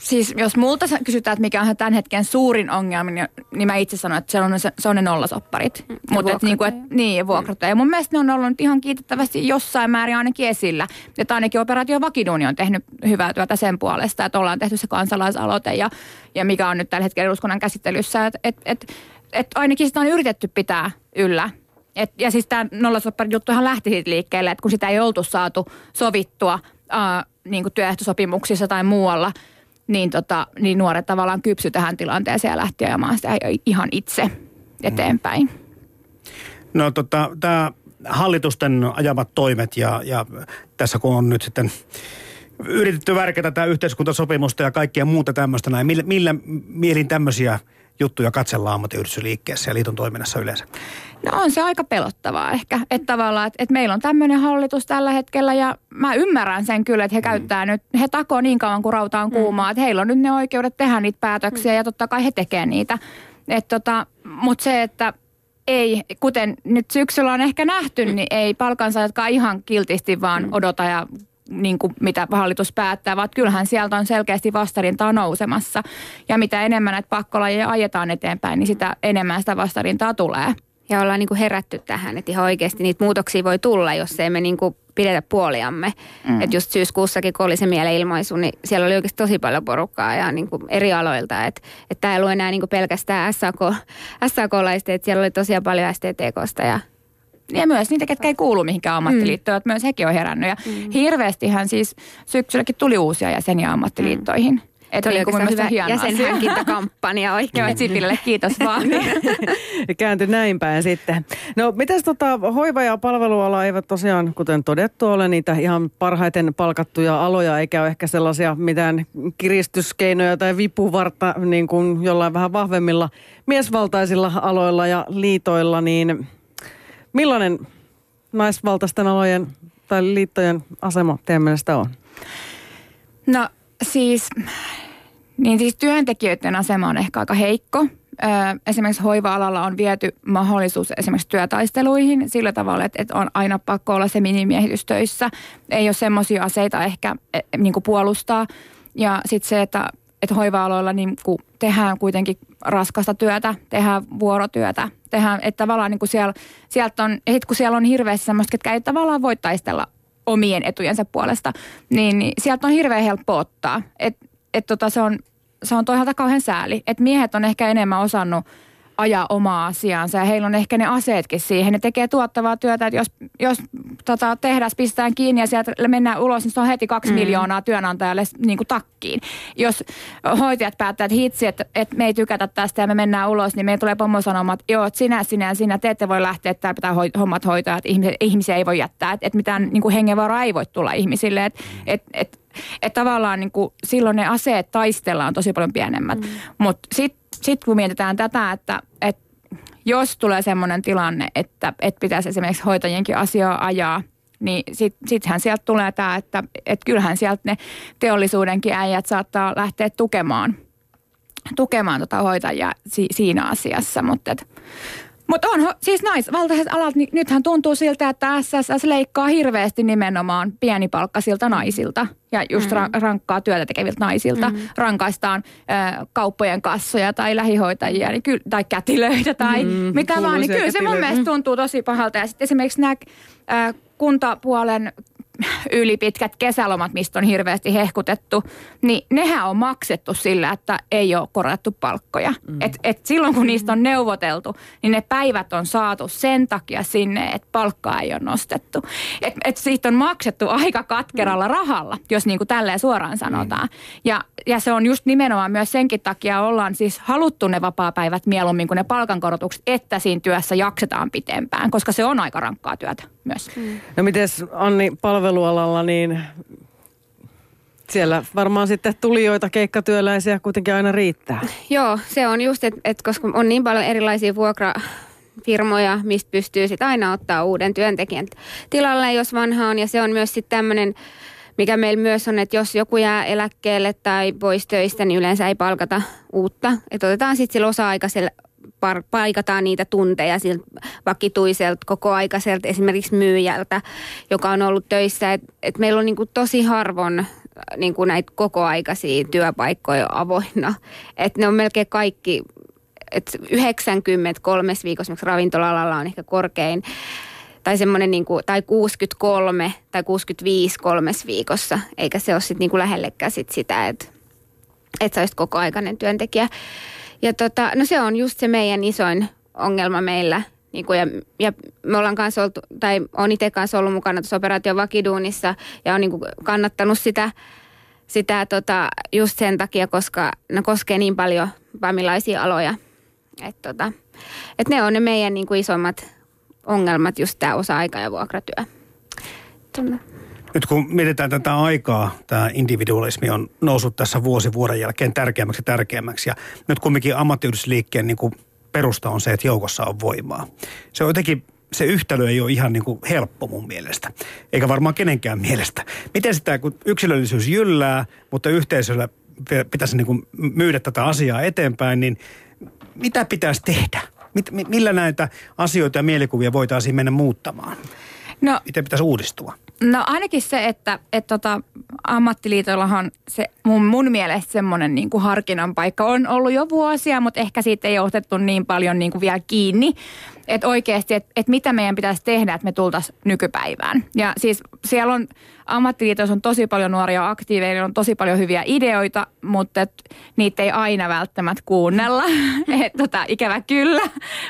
siis jos multa kysytään, että mikä on tämän hetken suurin ongelma, niin, niin mä itse sanon, että se on, se, se on ne nollasopparit. Mm, Mutta niin kuin, et, niin, vuokrat. Ja mun mielestä ne on ollut ihan kiitettävästi jossain määrin ainakin esillä. Että ainakin operaatio Vakiduuni on tehnyt hyvää työtä sen puolesta, että ollaan tehty se kansalaisaloite ja, ja mikä on nyt tällä hetkellä eduskunnan käsittelyssä. Että et, et, et ainakin sitä on yritetty pitää yllä. Et, ja siis tämä nollasopparijuttuhan lähti siitä liikkeelle, että kun sitä ei oltu saatu sovittua ää, niin kuin työehtosopimuksissa tai muualla – niin, tota, niin nuoret tavallaan kypsy tähän tilanteeseen ja lähti ajamaan sitä ihan itse eteenpäin.
No tota, tämä hallitusten ajamat toimet ja, ja tässä kun on nyt sitten yritetty värkätä tätä yhteiskuntasopimusta ja kaikkia muuta tämmöistä näin, millä, millä mielin tämmöisiä juttuja katsellaan ammattiyhdistysliikkeessä ja liiton toiminnassa yleensä?
No on se aika pelottavaa ehkä, että tavallaan, että, että meillä on tämmöinen hallitus tällä hetkellä ja mä ymmärrän sen kyllä, että he mm. käyttää nyt, he takoo niin kauan kuin rauta on mm. kuumaa, mm. että heillä on nyt ne oikeudet tehdä niitä päätöksiä mm. ja totta kai he tekee niitä. tota, Mutta se, että ei, kuten nyt syksyllä on ehkä nähty, niin ei palkansaajatkaan ihan kiltisti vaan mm. odota ja niin kuin mitä hallitus päättää, vaan kyllähän sieltä on selkeästi vastarintaa nousemassa. Ja mitä enemmän näitä pakkolajeja ajetaan eteenpäin, niin sitä enemmän sitä vastarintaa tulee.
Ja ollaan niin kuin herätty tähän, että ihan oikeasti niitä muutoksia voi tulla, jos ei me niin kuin pidetä puoliamme. Mm. Että just syyskuussakin, kun oli se mielenilmaisu, niin siellä oli oikeasti tosi paljon porukkaa ja niin kuin eri aloilta. Että et tämä ei ollut enää niin kuin pelkästään SAK, SAK-laista, että siellä oli tosiaan paljon STTKsta ja
ja myös niitä, ketkä ei kuulu mihinkään ammattiliittoon, mm. että myös hekin on herännyt. Ja mm. hirveästihän siis syksylläkin tuli uusia jäseniä ammattiliittoihin. Mm.
Että oli niin hyvä jäsenhankintakampanja oikein.
Joo, Sipille kiitos vaan.
Kääntyi näin päin sitten. No mitäs tota, hoiva- ja palveluala eivät tosiaan, kuten todettu, ole niitä ihan parhaiten palkattuja aloja, eikä ole ehkä sellaisia mitään kiristyskeinoja tai vipuvarta niin kuin jollain vähän vahvemmilla miesvaltaisilla aloilla ja liitoilla, niin millainen naisvaltaisten alojen tai liittojen asema teidän mielestä on?
No siis, niin siis työntekijöiden asema on ehkä aika heikko. Esimerkiksi hoiva-alalla on viety mahdollisuus esimerkiksi työtaisteluihin sillä tavalla, että, että on aina pakko olla se minimiehitys töissä. Ei ole semmoisia aseita ehkä e, e, niin kuin puolustaa. Ja sitten se, että, että hoiva-aloilla niin tehdään kuitenkin raskasta työtä, tehdään vuorotyötä, tehdään, että tavallaan niin kuin siellä, sieltä on, ja kun siellä on hirveästi semmoista, että ei tavallaan voi taistella omien etujensa puolesta, niin, niin sieltä on hirveän helppo ottaa. Et, et tota, se on, se on toisaalta kauhean sääli, että miehet on ehkä enemmän osannut – ajaa omaa asiaansa ja heillä on ehkä ne aseetkin siihen. Ne tekee tuottavaa työtä, että jos, jos tota, tehdas pistetään kiinni ja sieltä mennään ulos, niin se on heti kaksi mm. miljoonaa työnantajalle niin kuin takkiin. Jos hoitajat päättää, että hitsi, että, että me ei tykätä tästä ja me mennään ulos, niin me tulee pommo sanomaan, että joo, että sinä, sinä ja sinä, te ette voi lähteä, että pitää hommat hoitaa, että ihmisiä, ihmisiä ei voi jättää, että, että mitään niin kuin hengenvaraa ei voi tulla ihmisille, että, että, että että tavallaan niin kuin, silloin ne aseet taistellaan tosi paljon pienemmät. Mm. Mutta sitten sitten kun mietitään tätä, että, että jos tulee sellainen tilanne, että, että pitäisi esimerkiksi hoitajienkin asiaa ajaa, niin sittenhän sit sieltä tulee tämä, että, että kyllähän sieltä ne teollisuudenkin äijät saattaa lähteä tukemaan, tukemaan tota hoitajia si, siinä asiassa, mutta mutta on siis naisvaltaiset alat, niin nythän tuntuu siltä, että SSS leikkaa hirveästi nimenomaan pienipalkkaisilta naisilta ja just mm. rankkaa työtä tekeviltä naisilta. Mm. Rankaistaan ö, kauppojen kassoja tai lähihoitajia niin ky- tai kätilöitä tai mm, mitä vaan. Niin kyllä se mun mielestä tuntuu tosi pahalta. Ja sitten esimerkiksi nämä kuntapuolen ylipitkät kesälomat, mistä on hirveästi hehkutettu, niin nehän on maksettu sillä, että ei ole korotettu palkkoja. Mm. Et, et silloin kun niistä on neuvoteltu, niin ne päivät on saatu sen takia sinne, että palkkaa ei ole nostettu. Et, et siitä on maksettu aika katkeralla mm. rahalla, jos niin kuin tälleen suoraan sanotaan. Mm. Ja, ja se on just nimenomaan myös senkin takia ollaan siis haluttu ne vapaa-päivät mieluummin kuin ne palkankorotukset, että siinä työssä jaksetaan pitempään, koska se on aika rankkaa työtä myös. Mm.
No miten Anni palvelualalla, niin siellä varmaan sitten tulijoita, keikkatyöläisiä kuitenkin aina riittää.
Joo, se on just, että et koska on niin paljon erilaisia vuokra firmoja, mistä pystyy sitten aina ottaa uuden työntekijän tilalle, jos vanha on. Ja se on myös sitten tämmöinen, mikä meillä myös on, että jos joku jää eläkkeelle tai pois töistä, niin yleensä ei palkata uutta. Että otetaan sitten sillä osa-aikaisella paikataan niitä tunteja siltä vakituiselta kokoaikaiselta esimerkiksi myyjältä, joka on ollut töissä. Et, et meillä on niinku tosi harvoin äh, niinku näitä kokoaikaisia työpaikkoja avoinna. Et ne on melkein kaikki, et 93 viikossa ravintola-alalla on ehkä korkein tai semmoinen niin kuin, tai 63 tai 65 kolmes viikossa, eikä se ole sitten niin kuin lähellekään sit sitä, että, että sä olisit kokoaikainen työntekijä. Ja tota, no se on just se meidän isoin ongelma meillä. Niin kuin ja, ja me ollaan kanssa oltu, tai on itse kanssa ollut mukana tuossa operaation vakiduunissa ja on niin kuin kannattanut sitä, sitä tota, just sen takia, koska ne koskee niin paljon pamilaisia aloja. Että tota, et ne on ne meidän niin kuin isommat ongelmat, just tämä osa-aika ja vuokratyö.
Tunne. Nyt kun mietitään tätä aikaa, tämä individualismi on noussut tässä vuosi vuoden jälkeen tärkeämmäksi ja tärkeämmäksi. Ja nyt kumminkin ammattiyhdistysliikkeen niin kuin perusta on se, että joukossa on voimaa. Se on jotenkin, se yhtälö ei ole ihan niin kuin helppo mun mielestä, eikä varmaan kenenkään mielestä. Miten sitä, kun yksilöllisyys jyllää, mutta yhteisöllä pitäisi niin kuin myydä tätä asiaa eteenpäin, niin mitä pitäisi tehdä? Millä näitä asioita ja mielikuvia voitaisiin mennä muuttamaan? No, Miten pitäisi uudistua?
No ainakin se, että, että tota, ammattiliitoillahan se mun, mun mielestä semmoinen niin kuin harkinnan paikka on ollut jo vuosia, mutta ehkä siitä ei ole otettu niin paljon niin kuin vielä kiinni. Että oikeasti, että, että mitä meidän pitäisi tehdä, että me tultaisiin nykypäivään. Ja siis siellä on, ammattiliitoissa on tosi paljon nuoria aktiiveja, on tosi paljon hyviä ideoita, mutta et, niitä ei aina välttämättä kuunnella. et, tota, ikävä kyllä,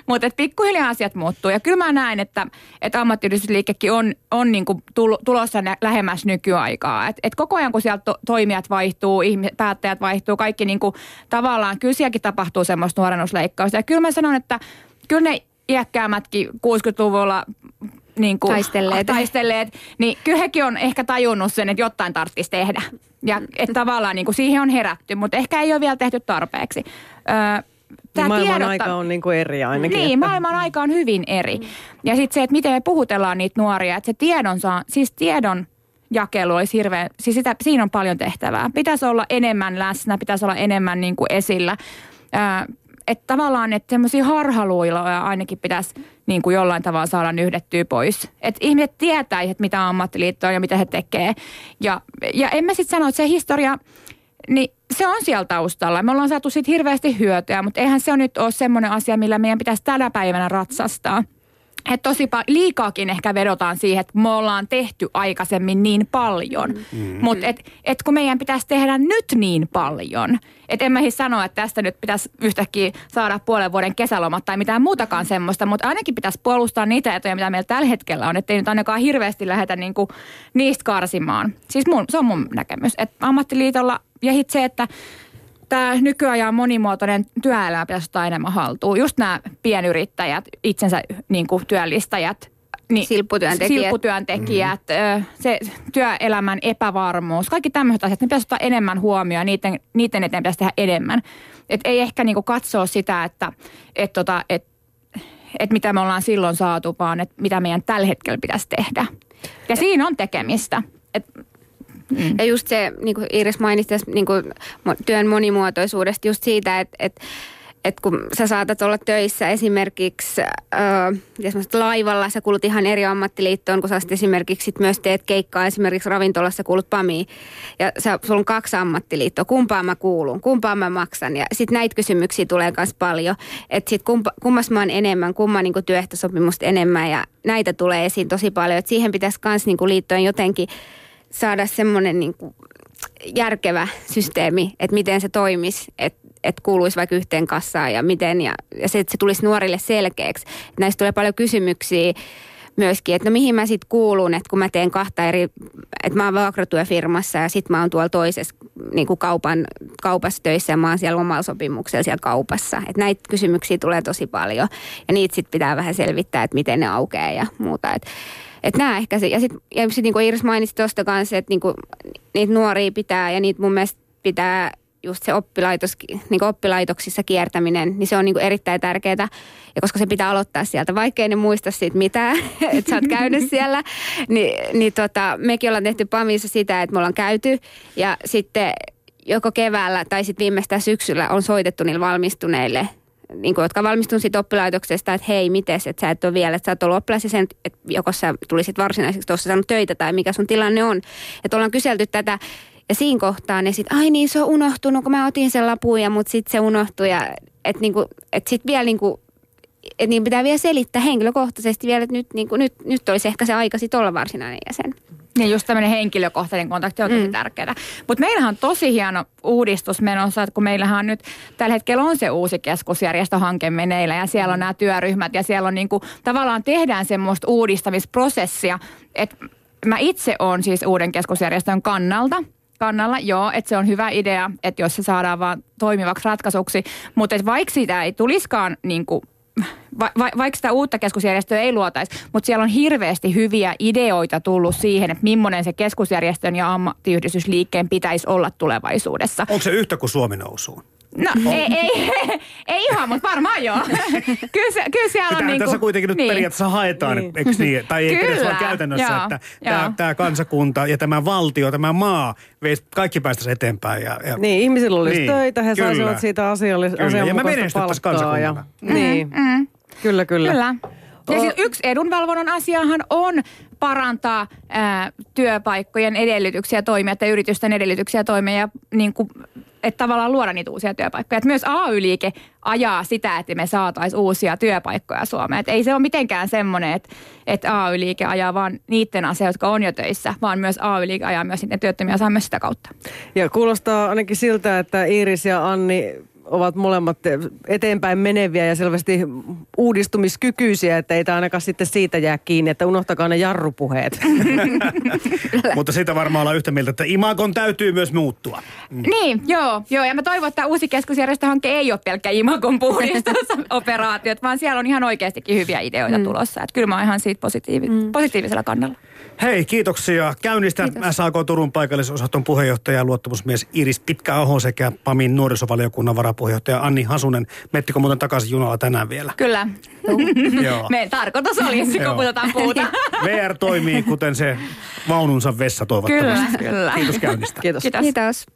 mutta pikkuhiljaa asiat muuttuu. Ja kyllä mä näen, että, että ammattiyhdistysliikekin on, on niinku tulossa lähemmäs nykyaikaa. Et, et koko ajan kun sieltä to, toimijat vaihtuu, ihmiset, päättäjät vaihtuu, kaikki niinku, tavallaan, kyllä sielläkin tapahtuu semmoista nuorennusleikkausta. Ja kyllä mä sanon, että kyllä ne iäkkäämätkin 60-luvulla niin kuin,
taistelleet.
taistelleet, niin kyllä hekin on ehkä tajunnut sen, että jotain tarvitsisi tehdä. Ja että tavallaan niin kuin siihen on herätty, mutta ehkä ei ole vielä tehty tarpeeksi.
Öö, Tämä maailman tiedotta... aika on niin kuin eri ainakin.
Niin, että... maailman aika on hyvin eri. Mm. Ja sitten se, että miten me puhutellaan niitä nuoria, että se tiedon saa, siis tiedon jakelu olisi hirveän, siis sitä, siinä on paljon tehtävää. Pitäisi olla enemmän läsnä, pitäisi olla enemmän niin kuin esillä. Öö, että tavallaan, että semmoisia harhaluiloja ainakin pitäisi niin kuin jollain tavalla saada yhdettyä pois. Että ihmiset tietäisivät, että mitä ammattiliitto on ja mitä he tekee. Ja, ja en mä sitten sano, että se historia, niin se on siellä taustalla. Me ollaan saatu siitä hirveästi hyötyä, mutta eihän se on nyt ole semmoinen asia, millä meidän pitäisi tänä päivänä ratsastaa että tosi pa- liikaakin ehkä vedotaan siihen, että me ollaan tehty aikaisemmin niin paljon. Mm. Mutta et, et kun meidän pitäisi tehdä nyt niin paljon, että en mä siis sano, että tästä nyt pitäisi yhtäkkiä saada puolen vuoden kesälomat tai mitään muutakaan semmoista, mutta ainakin pitäisi puolustaa niitä etuja, mitä meillä tällä hetkellä on, ettei nyt ainakaan hirveästi lähdetä niinku niistä karsimaan. Siis mun, se on mun näkemys, että ammattiliitolla ja se, että tämä nykyajan monimuotoinen työelämä pitäisi ottaa enemmän haltuun. Just nämä pienyrittäjät, itsensä niin kuin työllistäjät,
niin, silpputyöntekijät,
silpputyöntekijät mm. se työelämän epävarmuus, kaikki tämmöiset asiat, ne pitäisi ottaa enemmän huomioon, niiden, niiden eteen pitäisi tehdä enemmän. Et ei ehkä niinku katsoa sitä, että et tota, et, et mitä me ollaan silloin saatu, vaan että mitä meidän tällä hetkellä pitäisi tehdä. Ja siinä on tekemistä.
Mm. Ja just se, niin kuin Iris mainitsi niin kuin työn monimuotoisuudesta, just siitä, että, että että kun sä saatat olla töissä esimerkiksi äh, laivalla, sä kuulut ihan eri ammattiliittoon, kun sä esimerkiksi sit myös teet keikkaa esimerkiksi ravintolassa, kuulut PAMiin. Ja sä, sulla on kaksi ammattiliittoa, kumpaan mä kuulun, kumpaan mä maksan. Ja sitten näitä kysymyksiä tulee myös paljon, että sitten kumpa, kummas mä oon enemmän, kumman niin työehtosopimusta enemmän ja näitä tulee esiin tosi paljon. Että siihen pitäisi myös niin liittojen jotenkin saada semmoinen niin järkevä systeemi, että miten se toimisi, että että kuuluisi vaikka yhteen kassaan ja miten, ja, ja se, että se tulisi nuorille selkeäksi. Näistä tulee paljon kysymyksiä myöskin, että no mihin mä sitten kuulun, että kun mä teen kahta eri, että mä oon vuokratyöfirmassa ja sitten mä oon tuolla toisessa niin kuin kaupan, kaupassa töissä ja mä oon siellä omalla sopimuksella siellä kaupassa. Että näitä kysymyksiä tulee tosi paljon ja niitä sitten pitää vähän selvittää, että miten ne aukeaa ja muuta. Että että nämä ehkä se, ja sitten ja sit, niin kuin Iris mainitsi tuosta kanssa, että niin kuin, niitä nuoria pitää ja niitä mun mielestä pitää just se oppilaitos, niin oppilaitoksissa kiertäminen, niin se on niin kuin erittäin tärkeää. Ja koska se pitää aloittaa sieltä, vaikkei ne muista siitä mitään, että sä oot käynyt siellä, niin, niin tota, mekin ollaan tehty PAMissa sitä, että me ollaan käyty ja sitten joko keväällä tai sitten viimeistään syksyllä on soitettu niille valmistuneille niin kuin, jotka valmistun siitä oppilaitoksesta, että hei, mites, että sä et ole vielä, että sä oot ollut oppilas ja sen, että joko sä tulisit varsinaiseksi tuossa saanut töitä tai mikä sun tilanne on. Että ollaan kyselty tätä ja siinä kohtaa ne sitten, ai niin se on unohtunut, kun mä otin sen lapun ja mut sitten se unohtui ja että niinku, et sitten vielä niinku, et niin pitää vielä selittää henkilökohtaisesti vielä, että nyt, niinku, nyt, nyt olisi ehkä se aika sitten olla varsinainen jäsen.
Niin just tämmöinen henkilökohtainen kontakti on tosi mm. tärkeää. Mutta meillähän on tosi hieno uudistus menossa, että kun meillähän on nyt tällä hetkellä on se uusi keskusjärjestöhanke meneillä ja siellä on nämä työryhmät ja siellä on niinku, tavallaan tehdään semmoista uudistamisprosessia, että mä itse olen siis uuden keskusjärjestön kannalta – kannalla, joo, että se on hyvä idea, että jos se saadaan vaan toimivaksi ratkaisuksi. Mutta vaikka sitä ei tuliskaan niin kuin va, va, vaikka sitä uutta keskusjärjestöä ei luotaisi, mutta siellä on hirveästi hyviä ideoita tullut siihen, että millainen se keskusjärjestön ja ammattiyhdistysliikkeen pitäisi olla tulevaisuudessa.
Onko se yhtä kuin Suomi nousuun?
No ei, ei, ei ihan, mutta varmaan joo. kyllä, se, kyllä siellä on
niin
tässä
kuitenkin nyt niin. periaatteessa haetaan, niin. eikö niin? Tai ei kyllä. vaan käytännössä, joo, että tämä, tämä kansakunta ja tämä valtio, tämä maa, kaikki päästäisiin eteenpäin. Ja, ja,
niin, ihmisillä olisi niin, töitä, he kyllä. saisivat siitä asiallis- kyllä. asianmukaista
ja palkkaa. Ja,
mm, niin, mm. kyllä, kyllä.
Kyllä. Ja siis yksi edunvalvonnan asiahan on parantaa ää, työpaikkojen edellytyksiä toimia tai yritysten edellytyksiä toimia ja niin kuin, että tavallaan luoda niitä uusia työpaikkoja. Et myös AY-liike ajaa sitä, että me saataisiin uusia työpaikkoja Suomeen. Et ei se ole mitenkään semmoinen, että, että AY-liike ajaa vaan niiden asioita, jotka on jo töissä, vaan myös AY-liike ajaa myös niiden työttömiä saa myös sitä kautta.
Ja kuulostaa ainakin siltä, että Iiris ja Anni ovat molemmat eteenpäin meneviä ja selvästi uudistumiskykyisiä, että ei tämä ainakaan sitten siitä jää kiinni, että unohtakaa ne jarrupuheet.
Mutta siitä varmaan ollaan yhtä mieltä, että imakon täytyy myös muuttua.
Mm. Niin, joo, joo. Ja mä toivon, että uusi keskusjärjestöhanke ei ole pelkkä imakon puhdistusoperaatiot, vaan siellä on ihan oikeastikin hyviä ideoita mm. tulossa. Että kyllä mä oon ihan siitä positiivi- mm. positiivisella kannalla.
Hei, kiitoksia käynnistä Kiitos. SAK Turun paikallisosaston puheenjohtaja ja luottamusmies Iris Pitkäaho sekä PAMin nuorisovaliokunnan varapuheenjohtaja Anni Hasunen. Mettikö muuten takaisin junalla tänään vielä?
Kyllä. Meidän tarkoitus oli, kun puhutaan puuta.
VR toimii kuten se vaununsa vessa toivottavasti.
Kyllä, kyllä.
Kiitos käynnistä.
Kiitos.
Kiitos. Kiitos.